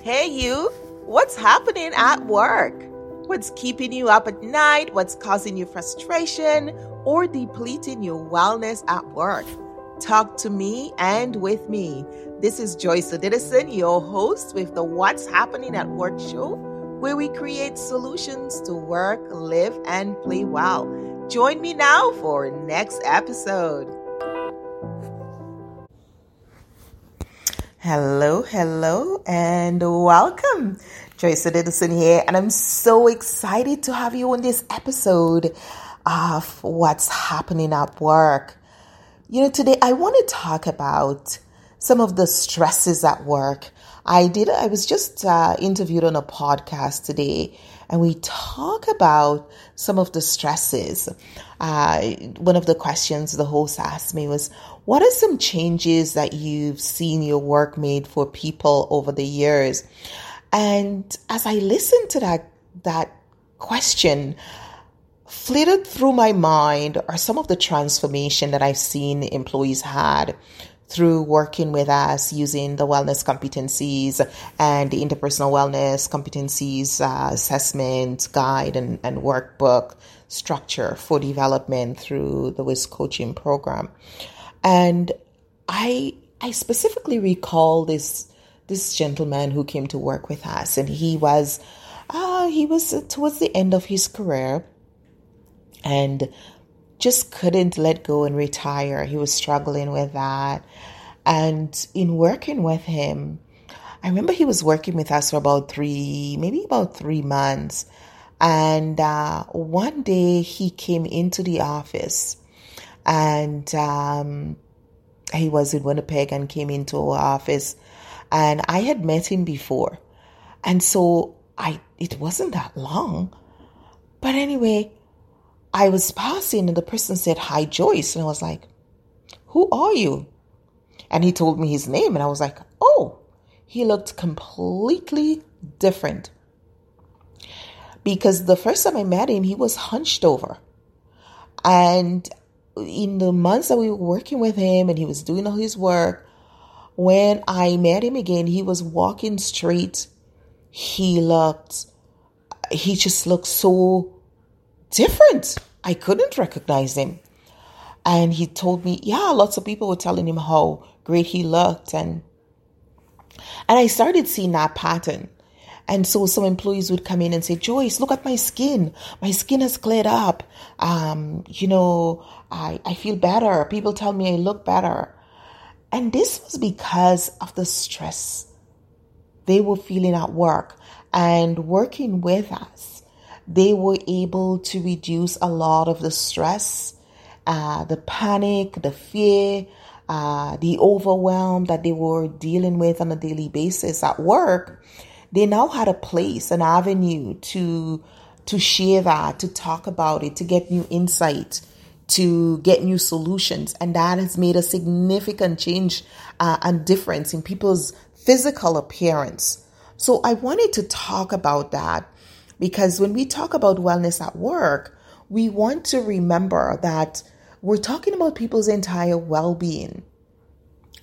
Hey, you, what's happening at work? What's keeping you up at night? What's causing you frustration or depleting your wellness at work? Talk to me and with me. This is Joyce Odidison, your host with the What's Happening at Work show, where we create solutions to work, live, and play well. Join me now for next episode. Hello, hello, and welcome. Joyce Odidison here, and I'm so excited to have you on this episode of What's Happening at Work. You know, today I want to talk about some of the stresses at work. I did, I was just uh, interviewed on a podcast today, and we talk about some of the stresses. Uh, one of the questions the host asked me was, What are some changes that you've seen your work made for people over the years? And as I listened to that, that question, flitted through my mind are some of the transformation that I've seen employees had through working with us using the wellness competencies and the interpersonal wellness competencies uh, assessment guide and, and workbook structure for development through the WIS coaching program. And I I specifically recall this this gentleman who came to work with us and he was uh, he was towards the end of his career and just couldn't let go and retire. He was struggling with that. And in working with him, I remember he was working with us for about three, maybe about three months. And uh, one day he came into the office and um, he was in Winnipeg and came into our office. And I had met him before. And so I it wasn't that long. But anyway, I was passing and the person said, Hi, Joyce. And I was like, Who are you? And he told me his name. And I was like, Oh, he looked completely different. Because the first time I met him, he was hunched over. And in the months that we were working with him and he was doing all his work, when I met him again, he was walking straight. He looked, he just looked so different. I couldn't recognize him. And he told me, yeah, lots of people were telling him how great he looked. And, and I started seeing that pattern. And so some employees would come in and say, Joyce, look at my skin. My skin has cleared up. Um, you know, I, I feel better. People tell me I look better. And this was because of the stress they were feeling at work and working with us they were able to reduce a lot of the stress, uh, the panic, the fear, uh, the overwhelm that they were dealing with on a daily basis at work. They now had a place, an avenue to to share that, to talk about it, to get new insight, to get new solutions, and that has made a significant change uh, and difference in people's physical appearance. So I wanted to talk about that because when we talk about wellness at work, we want to remember that we're talking about people's entire well being.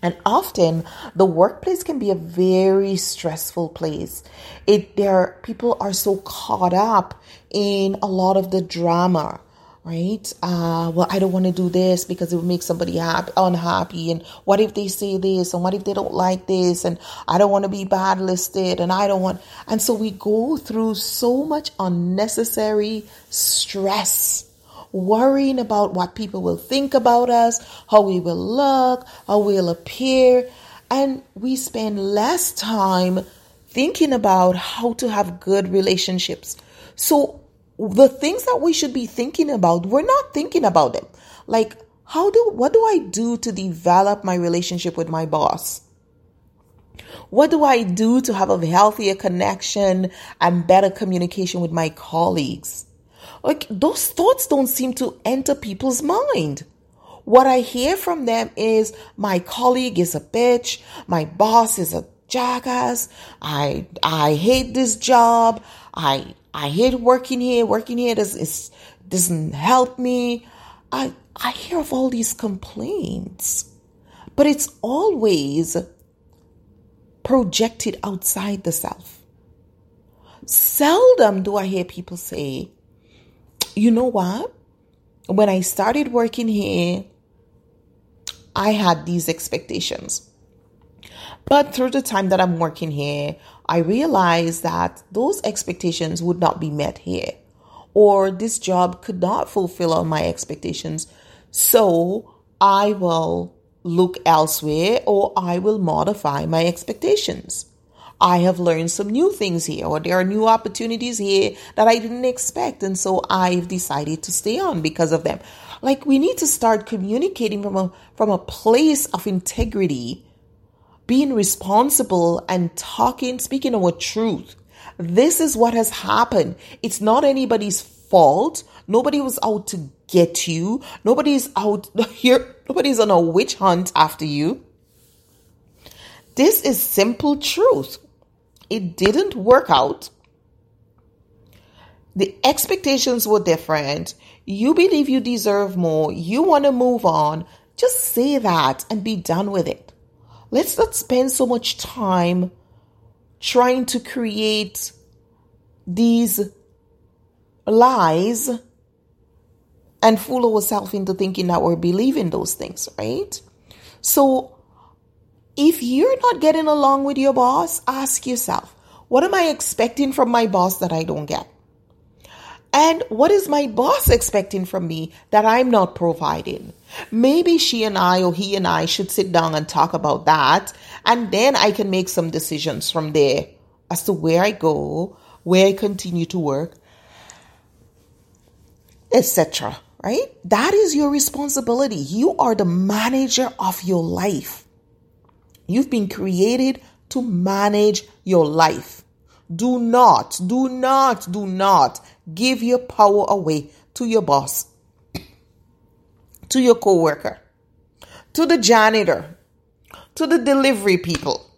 And often the workplace can be a very stressful place. It there people are so caught up in a lot of the drama right? Uh, well, I don't want to do this because it will make somebody happy, unhappy. And what if they say this? And what if they don't like this? And I don't want to be bad listed. And I don't want. And so we go through so much unnecessary stress, worrying about what people will think about us, how we will look, how we'll appear. And we spend less time thinking about how to have good relationships. So the things that we should be thinking about, we're not thinking about them. Like, how do, what do I do to develop my relationship with my boss? What do I do to have a healthier connection and better communication with my colleagues? Like, those thoughts don't seem to enter people's mind. What I hear from them is my colleague is a bitch, my boss is a jackass, I I hate this job, I I hate working here. Working here does is, doesn't help me. I I hear of all these complaints, but it's always projected outside the self. Seldom do I hear people say, you know what? When I started working here, I had these expectations. But through the time that I'm working here, I realized that those expectations would not be met here, or this job could not fulfill all my expectations. So I will look elsewhere or I will modify my expectations. I have learned some new things here, or there are new opportunities here that I didn't expect. And so I've decided to stay on because of them. Like we need to start communicating from a, from a place of integrity, being responsible and talking, speaking our truth. This is what has happened. It's not anybody's fault. Nobody was out to get you. Nobody's out here. Nobody's on a witch hunt after you. This is simple truth it didn't work out. The expectations were different. You believe you deserve more. You want to move on. Just say that and be done with it. Let's not spend so much time trying to create these lies and fool ourselves into thinking that we're believing those things, right? So if you're not getting along with your boss, ask yourself, what am I expecting from my boss that I don't get? And what is my boss expecting from me that I'm not providing? Maybe she and I or he and I should sit down and talk about that. And then I can make some decisions from there as to where I go, where I continue to work, etc. Right? That is your responsibility. You are the manager of your life. You've been created to manage your life. Do not, do not, do not give your power away to your boss, to your coworker, to the janitor, to the delivery people,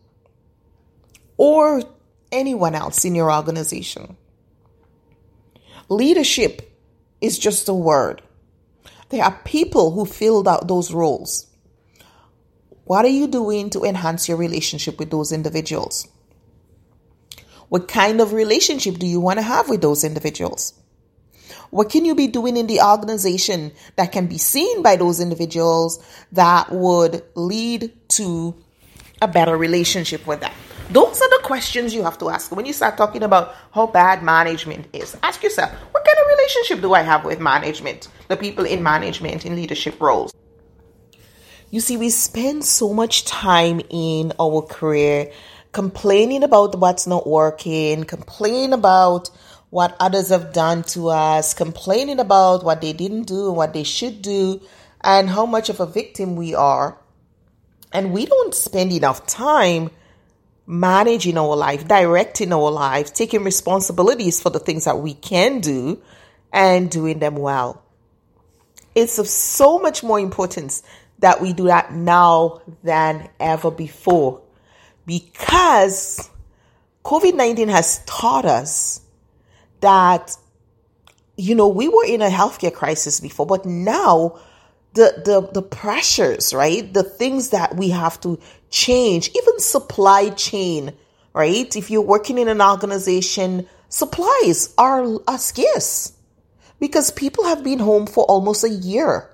or anyone else in your organization. Leadership is just a word. There are people who filled out those roles. What are you doing to enhance your relationship with those individuals? What kind of relationship do you want to have with those individuals? What can you be doing in the organization that can be seen by those individuals that would lead to a better relationship with them? Those are the questions you have to ask when you start talking about how bad management is. Ask yourself, what kind of relationship do I have with management, the people in management, in leadership roles? You see, we spend so much time in our career complaining about what's not working, complaining about what others have done to us, complaining about what they didn't do and what they should do, and how much of a victim we are. And we don't spend enough time managing our life, directing our life, taking responsibilities for the things that we can do and doing them well. It's of so much more importance that we do that now than ever before because COVID 19 has taught us that, you know, we were in a healthcare crisis before, but now the, the, the pressures, right? The things that we have to change, even supply chain, right? If you're working in an organization, supplies are, are scarce because people have been home for almost a year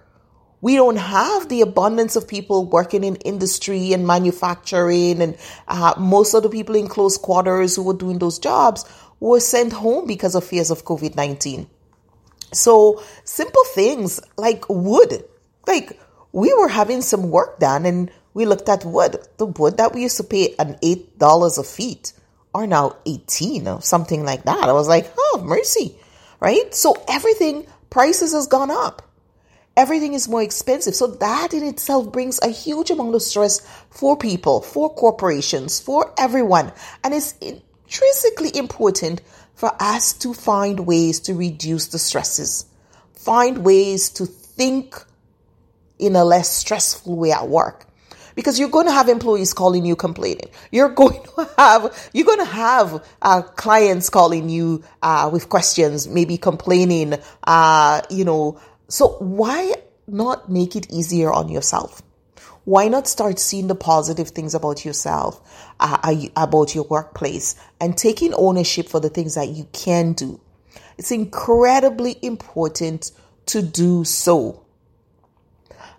we don't have the abundance of people working in industry and manufacturing and uh, most of the people in close quarters who were doing those jobs were sent home because of fears of covid-19 so simple things like wood. Like we were having some work done and we looked at wood. The wood that we used to pay an eight dollars a feet are now 18 or something like that. I was like oh mercy right? So everything prices has gone up everything is more expensive. So that in itself brings a huge amount of stress for people, for corporations, for everyone. And it's intrinsically important for us to find ways to reduce the stresses, find ways to think in a less stressful way at work. Because you're going to have employees calling you complaining. You're going to have you're going to have uh, clients calling you uh, with questions, maybe complaining, uh, you know, so why not make it easier on yourself? Why not start seeing the positive things about yourself, uh, about your workplace, and taking ownership for the things that you can do? It's incredibly important to do so.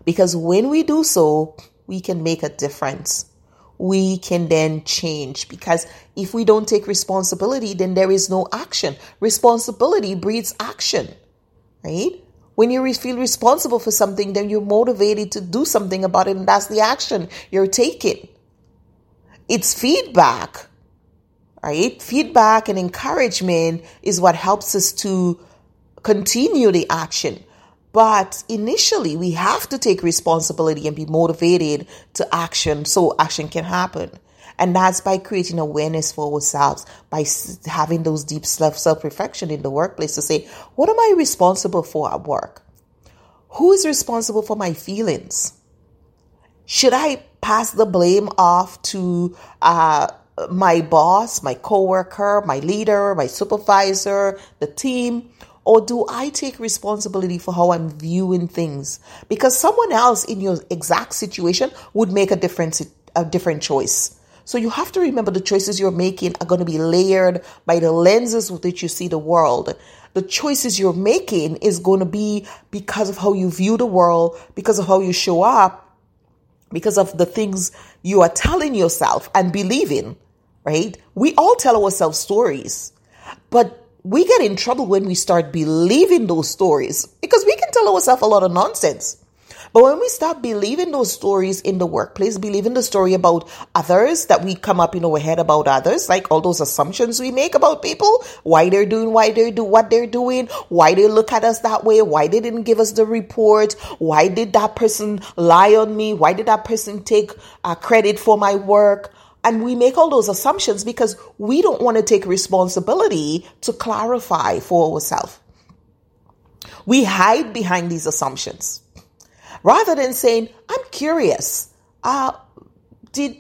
Because when we do so, we can make a difference. We can then change. Because if we don't take responsibility, then there is no action. Responsibility breeds action, right? When you feel responsible for something, then you're motivated to do something about it, and that's the action you're taking. It's feedback, right? Feedback and encouragement is what helps us to continue the action. But initially, we have to take responsibility and be motivated to action so action can happen. And that's by creating awareness for ourselves, by having those deep self reflection in the workplace to say, what am I responsible for at work? Who is responsible for my feelings? Should I pass the blame off to uh, my boss, my coworker, my leader, my supervisor, the team? Or do I take responsibility for how I'm viewing things? Because someone else in your exact situation would make a different, a different choice. So you have to remember the choices you're making are going to be layered by the lenses with which you see the world. The choices you're making is going to be because of how you view the world, because of how you show up, because of the things you are telling yourself and believing, right? We all tell ourselves stories, but we get in trouble when we start believing those stories because we can tell ourselves a lot of nonsense. But when we start believing those stories in the workplace, believing the story about others that we come up in our head about others, like all those assumptions we make about people, why they're doing, why they do what they're doing, why they look at us that way, why they didn't give us the report, why did that person lie on me, why did that person take uh, credit for my work. And we make all those assumptions because we don't want to take responsibility to clarify for ourselves. We hide behind these assumptions rather than saying, I'm curious, uh, did,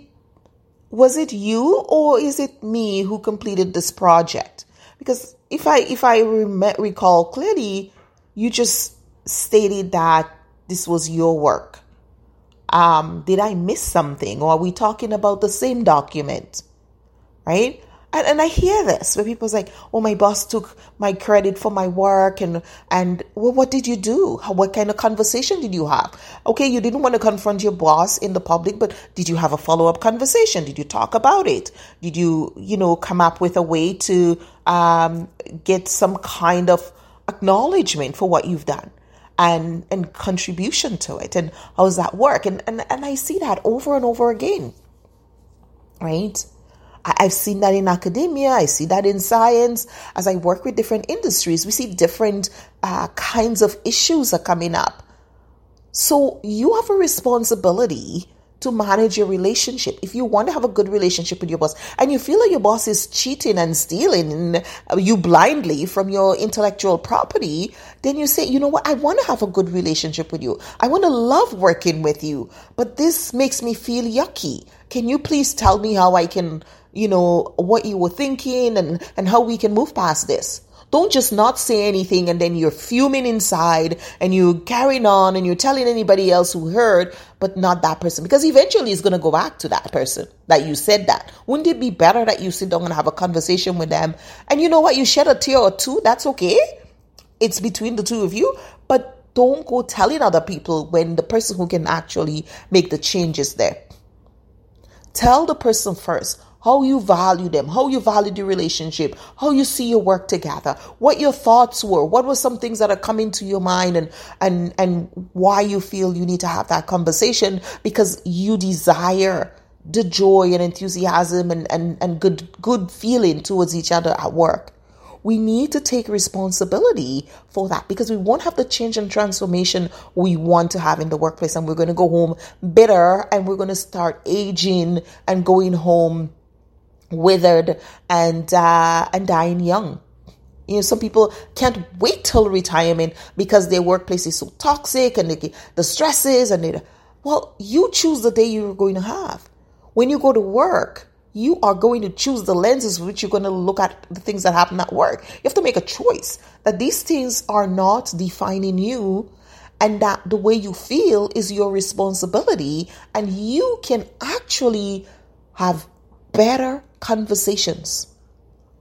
was it you or is it me who completed this project? Because if I, if I rem- recall clearly, you just stated that this was your work. Um, did I miss something or are we talking about the same document? Right? And, and I hear this where people's like, "Oh, my boss took my credit for my work," and and well, what did you do? How, what kind of conversation did you have? Okay, you didn't want to confront your boss in the public, but did you have a follow up conversation? Did you talk about it? Did you, you know, come up with a way to um, get some kind of acknowledgement for what you've done? and and contribution to it and how does that work and and, and i see that over and over again right I've seen that in academia. I see that in science. As I work with different industries, we see different uh, kinds of issues are coming up. So you have a responsibility to manage your relationship. If you want to have a good relationship with your boss and you feel like your boss is cheating and stealing uh, you blindly from your intellectual property, then you say, you know what? I want to have a good relationship with you. I want to love working with you, but this makes me feel yucky. Can you please tell me how I can you know, what you were thinking and, and how we can move past this. Don't just not say anything and then you're fuming inside and you're carrying on and you're telling anybody else who heard, but not that person. Because eventually it's going to go back to that person that you said that. Wouldn't it be better that you sit down and have a conversation with them? And you know what? You shed a tear or two. That's okay. It's between the two of you. But don't go telling other people when the person who can actually make the changes there. Tell the person first how you value them, how you value the relationship, how you see your work together, what your thoughts were, what were some things that are coming to your mind and and and why you feel you need to have that conversation? Because you desire the joy and enthusiasm and, and, and good good feeling towards each other at work. We need to take responsibility for that because we won't have the change and transformation we want to have in the workplace. And we're going to go home bitter and we're going to start aging and going home withered and uh, and dying young. You know, some people can't wait till retirement because their workplace is so toxic and they, the stresses and it. Well, you choose the day you're going to have. When you go to work, you are going to choose the lenses which you're going to look at the things that happen at work. You have to make a choice that these things are not defining you and that the way you feel is your responsibility and you can actually have better conversations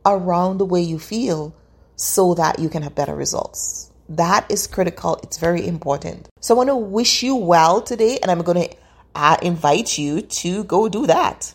around the way you feel so that you can have better results. That is critical. It's very important. So I want to wish you well today and I'm going to uh, invite you to go do that.